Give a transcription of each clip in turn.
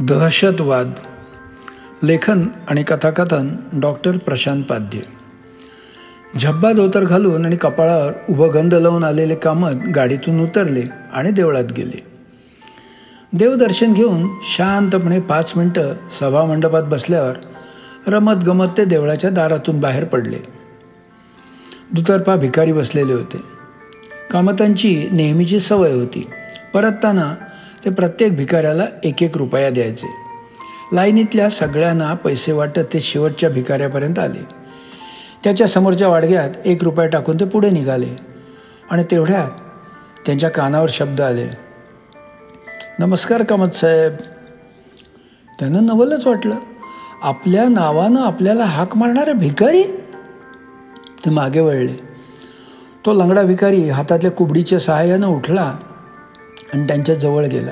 दहशतवाद. लेखन आणि कथाकथन डॉक्टर प्रशांत पाध्ये. झब्बा धोतर घालून आणि कपाळावर उभं गंध लावून आलेले कामत गाडीतून उतरले आणि देवळात गेले. देवदर्शन घेऊन शांतपणे पाच मिनटं सभामंडपात बसल्यावर रमत गमत ते देवळाच्या दारातून बाहेर पडले. दुतर्फा भिकारी बसलेले होते. कामतांची नेहमीची सवय होती. परतताना ते प्रत्येक भिकाऱ्याला एक एक रुपया द्यायचे. लाईनीतल्या सगळ्यांना पैसे वाटत ते शेवटच्या भिकाऱ्यापर्यंत आले. त्याच्या समोरच्या वाडग्यात एक रुपया टाकून ते पुढे निघाले. आणि तेवढ्यात त्यांच्या कानावर शब्द आले. नमस्कार कामत साहेब. त्यांना नवलच वाटलं. आपल्या नावानं आपल्याला हाक मारणारा भिकारी? ते मागे वळले. तो लंगडा भिकारी हातातल्या कुबडीच्या सहाय्यानं उठला आणि त्यांच्या जवळ गेला.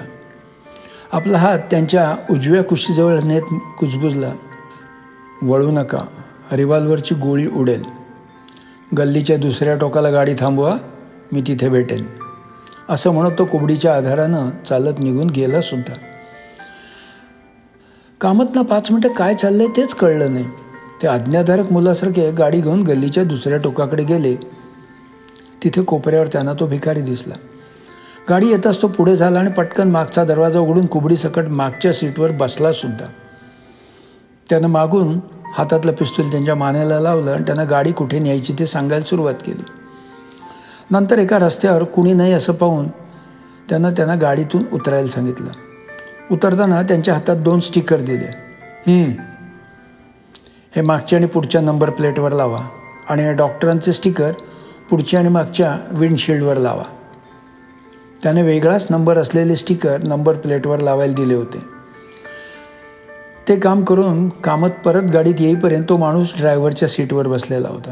आपला हात त्यांच्या उजव्या कुशीजवळ नेत कुजबुजला. वळू नका रिव्हॉल्वरची गोळी उडेल. गल्लीच्या दुसऱ्या टोकाला गाडी थांबवा मी तिथे भेटेन. असं म्हणत तो कुबडीच्या आधारानं चालत निघून गेला सुद्धा. कामतना पाच मिनटं काय चाललंय तेच कळलं नाही. ते आज्ञाधारक मुलासारखे गाडी घेऊन गल्लीच्या दुसऱ्या टोकाकडे गेले. तिथे कोपऱ्यावर त्यांना तो भिकारी दिसला. गाडी येताच तो पुढे झाला आणि पटकन मागचा दरवाजा उघडून कुबडीसकट मागच्या सीटवर बसला सुद्धा. त्यानं मागून हातातलं पिस्तूल त्यांच्या मानेला लावलं आणि त्यांना गाडी कुठे न्यायची ते सांगायला सुरुवात केली. नंतर एका रस्त्यावर कुणी नाही असं पाहून त्यानं त्यांना गाडीतून उतरायला सांगितलं. उतरताना त्यांच्या हातात दोन स्टिकर दिले. हे मागच्या आणि पुढच्या नंबर प्लेटवर लावा आणि डॉक्टरांचे स्टिकर पुढच्या आणि मागच्या विंडशिल्डवर लावा. त्याने वेगळाच नंबर असलेले स्टिकर नंबर प्लेटवर लावायला दिले होते. ते काम करून कामत परत गाडीत येईपर्यंत तो माणूस ड्रायव्हरच्या सीटवर बसलेला होता.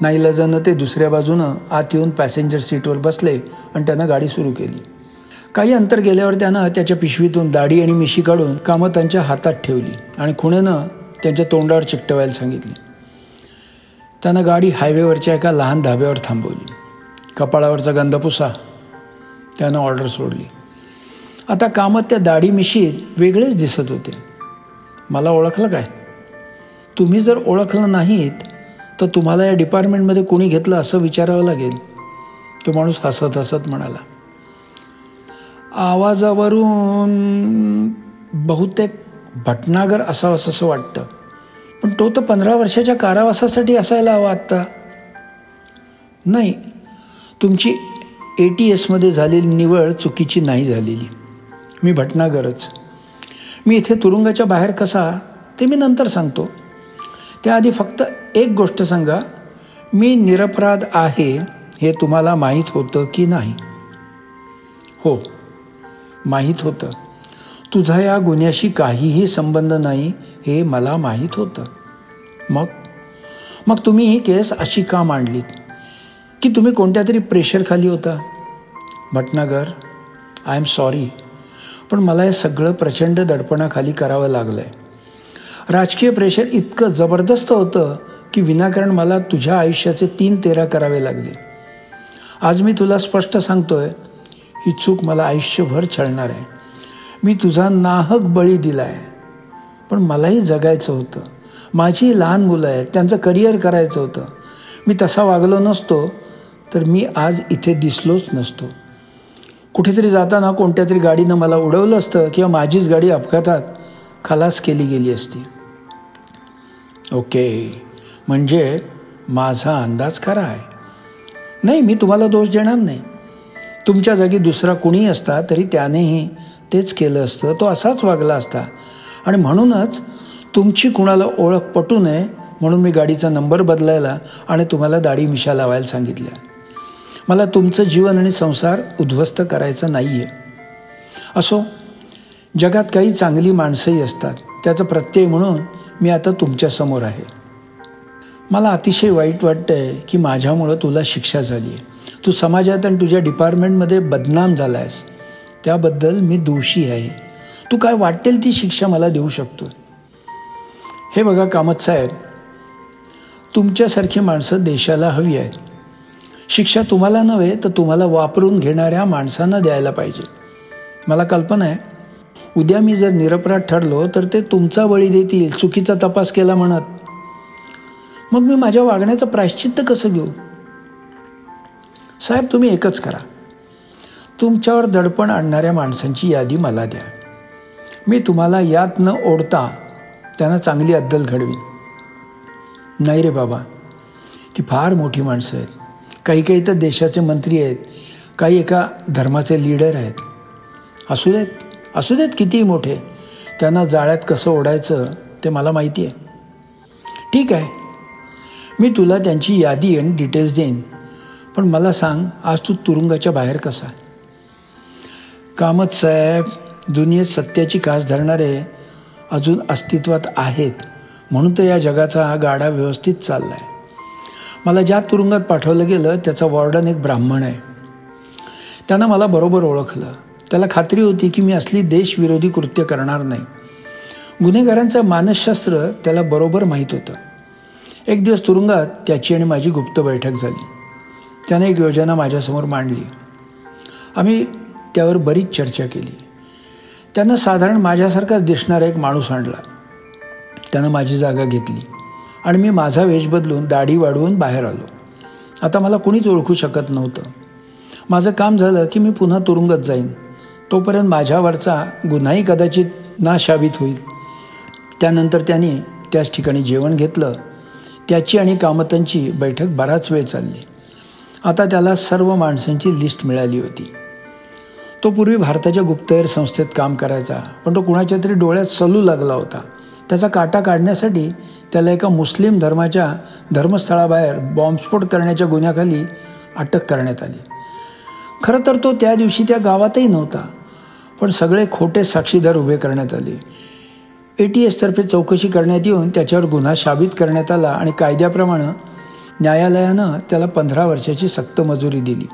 नाईलाजानं ते दुसऱ्या बाजूनं आत येऊन पॅसेंजर सीटवर बसले आणि त्यानं गाडी सुरू केली. काही अंतर गेल्यावर त्यानं त्याच्या पिशवीतून दाढी आणि मिशी काढून कामतांच्या हातात ठेवली आणि खुणेनं त्यांच्या तोंडावर चिकटवायला सांगितली. त्यानं गाडी हायवेवरच्या एका लहान धाब्यावर थांबवली. कपाळावरचा गंध पुसा. त्यानं ऑर्डर सोडली. आता कामत त्या दाढी मिशीत वेगळेच दिसत होते. मला ओळखलं काय? तुम्ही जर ओळखलं नाहीत तर तुम्हाला या डिपार्टमेंटमध्ये कोणी घेतलं असं विचारावं लागेल. तो माणूस हसत हसत म्हणाला. आवाजावरून बहुतेक भटनागर असावं असं वाटतं. पण तो तर पंधरा वर्षाच्या कारावासासाठी असायला हवा आत्ता. नाही तुमची ए टी एसमध्ये झालेली निवड चुकीची नाही झालेली. मी भटनागरच. मी इथे तुरुंगाच्या बाहेर कसा ते मी नंतर सांगतो. त्याआधी फक्त एक गोष्ट सांगा मी निरपराध आहे हे तुम्हाला माहीत होतं की नाही? हो माहीत होतं. तुझा या गुन्ह्याशी काहीही संबंध नाही हे मला माहीत होतं. मग? मग तुम्ही ही केस अशी का मांडलीत? की तुम्ही कोणत्या तरी प्रेशरखाली होता? भटनागर आय एम सॉरी पण मला हे सगळं प्रचंड दडपणाखाली करावं लागलं आहे राजकीय प्रेशर इतकं जबरदस्त होतं की विनाकारण मला तुझ्या आयुष्याचे तीन तेरा करावे लागले. आज मी तुला स्पष्ट सांगतोय ही चूक मला आयुष्यभर छळणार आहे. मी तुझा नाहक बळी दिला आहे पण मलाही जगायचं होतं. माझी लहान मुलं आहेत त्यांचं करिअर करायचं होतं. मी तसा वागलो नसतो तर मी आज इथे दिसलोच नसतो. कुठेतरी जाताना कोणत्या तरी गाडीनं मला उडवलं असतं किंवा माझीच गाडी अपघातात खलास केली गेली असती. ओके म्हणजे माझा अंदाज खरा आहे. नाही मी तुम्हाला दोष देणार नाही. तुमच्या जागी दुसरा कुणी असता तरी त्यानेही तेच केलं असतं तो असाच वागला असता. आणि म्हणूनच तुमची कुणाला ओळख पटू नये म्हणून मी गाडीचा नंबर बदलायला आणि तुम्हाला दाढी मिशा लावायला सांगितल्या. मला तुमचं जीवन आणि संसार उद्ध्वस्त करायचं नाही आहे असो जगात काही चांगली माणसंही असतात. त्याचं प्रत्यय म्हणून मी आता तुमच्यासमोर आहे. मला अतिशय वाईट वाटतं आहे की माझ्यामुळं तुला शिक्षा झाली आहे तू समाजात आणि तुझ्या डिपार्टमेंटमध्ये बदनाम झाला आहेस त्याबद्दल मी दोषी आहे. तू काय वाटेल ती शिक्षा मला देऊ शकतो? हे बघा कामत साहेब तुमच्यासारखी माणसं देशाला हवी आहेत. शिक्षा तुम्हाला नव्हे तर तुम्हाला वापरून घेणाऱ्या माणसांना द्यायला पाहिजे. मला कल्पना आहे उद्या मी जर निरपराध ठरलो तर ते तुमचा बळी देतील चुकीचा तपास केला म्हणत. मग मी माझ्या वागण्याचं प्रायश्चित्त कसं घेऊ? साहेब तुम्ही एकच करा. तुमच्यावर दडपण आणणाऱ्या माणसांची यादी मला द्या. मी तुम्हाला यात न ओढता त्यांना चांगली अद्दल घडवीन. नाही रे बाबा ती फार मोठी माणसं आहेत. काही काही तर देशाचे मंत्री आहेत काही एका धर्माचे लीडर आहेत. असू देत असू देत कितीही मोठे त्यांना जाळ्यात कसं ओढायचं ते मला माहिती आहे. ठीक आहे. मी तुला त्यांची यादी आणि डिटेल्स देईन पण मला सांग आज तू तुरुंगाच्या बाहेर कसा कामत साहेब दुनियेत सत्याची कास धरणारे अजून अस्तित्वात आहेत म्हणून तर या जगाचा हा गाडा व्यवस्थित चालला आहे मला ज्या तुरुंगात पाठवलं गेलं त्याचा वॉर्डन एक ब्राह्मण आहे. त्यानं मला बरोबर ओळखलं. त्याला खात्री होती की मी असली देशविरोधी कृत्य करणार नाही. गुन्हेगारांचं मानसशास्त्र त्याला बरोबर माहीत होतं. एक दिवस तुरुंगात त्याची आणि माझी गुप्त बैठक झाली. त्याने एक योजना माझ्यासमोर मांडली. आम्ही त्यावर बरीच चर्चा केली. त्यानं साधारण माझ्यासारखाच दिसणारा एक माणूस आणला. त्यानं माझी जागा घेतली. आणि मी माझा वेश बदलून दाढी वाढवून बाहेर आलो. आता मला कुणीच ओळखू शकत नव्हतं. माझं काम झालं की मी पुन्हा तुरुंगात जाईन. तोपर्यंत माझ्यावरचा गुन्हाही कदाचित नाशाबित होईल. त्यानंतर त्याने त्याच ठिकाणी जेवण घेतलं. त्याची आणि कामतांची बैठक बराच वेळ चालली. आता त्याला सर्व माणसांची लिस्ट मिळाली होती. तो पूर्वी भारताच्या गुप्तहेर संस्थेत काम करायचा पण तो कुणाच्या तरी डोळ्यात सलू लागला होता. त्याचा काटा काढण्यासाठी त्याला एका मुस्लिम धर्माच्या धर्मस्थळाबाहेर बॉम्बस्फोट करण्याच्या गुन्ह्याखाली अटक करण्यात आली. खरं तर तो त्या दिवशी त्या गावातही नव्हता पण सगळे खोटे साक्षीदार उभे करण्यात आले. ए टी एसतर्फे चौकशी करण्यात येऊन त्याच्यावर गुन्हा शाबित करण्यात आला आणि कायद्याप्रमाणे न्यायालयानं त्याला पंधरा वर्षाची सक्त मजुरी दिली.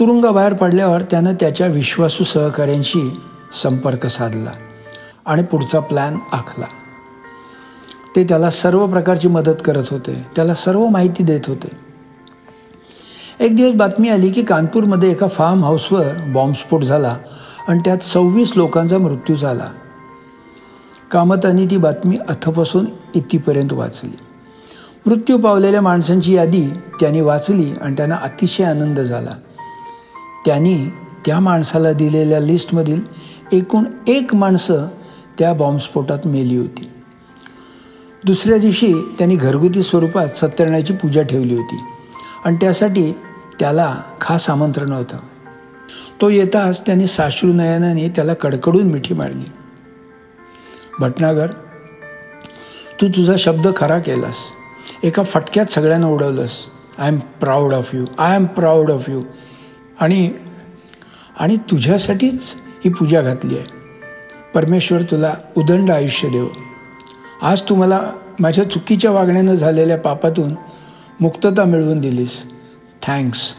तुरुंगाबाहेर पडल्यावर त्यानं त्याच्या विश्वासू सहकाऱ्यांशी संपर्क साधला. आणि पुढचा प्लॅन आखला. ते त्याला सर्व प्रकारची मदत करत होते. त्याला सर्व माहिती देत होते. एक दिवस बातमी आली की कानपूरमध्ये एका फार्म हाऊसवर बॉम्बस्फोट झाला आणि त्यात सव्वीस लोकांचा मृत्यू झाला. कामतांनी ती बातमी अथपासून इतीपर्यंत वाचली. मृत्यू पावलेल्या माणसांची यादी त्यांनी वाचली आणि त्यांना अतिशय आनंद झाला. त्यांनी त्या माणसाला दिलेल्या लिस्टमधील एकूण एक माणसं त्या बॉम्बस्फोटात मेली होती. दुसऱ्या दिवशी त्यांनी घरगुती स्वरूपात सत्यनारायणाची पूजा ठेवली होती आणि त्यासाठी त्याला खास आमंत्रण होतं. तो येताच त्यांनी साश्रू नयनाने त्याला कडकडून मिठी मारली. भटनागर तू तुझा शब्द खरा केलास. एका फटक्यात सगळ्यांना उडवलंस. I am proud of you I am proud of you आणि आणि तुझ्यासाठीच ही पूजा घातली आहे. परमेश्वर तुला उदंड आयुष्य देव. आज तू मला माझ्या चुकीच्या वागण्यानं झालेल्या पापातून मुक्तता मिळवून दिलीस. थँक्स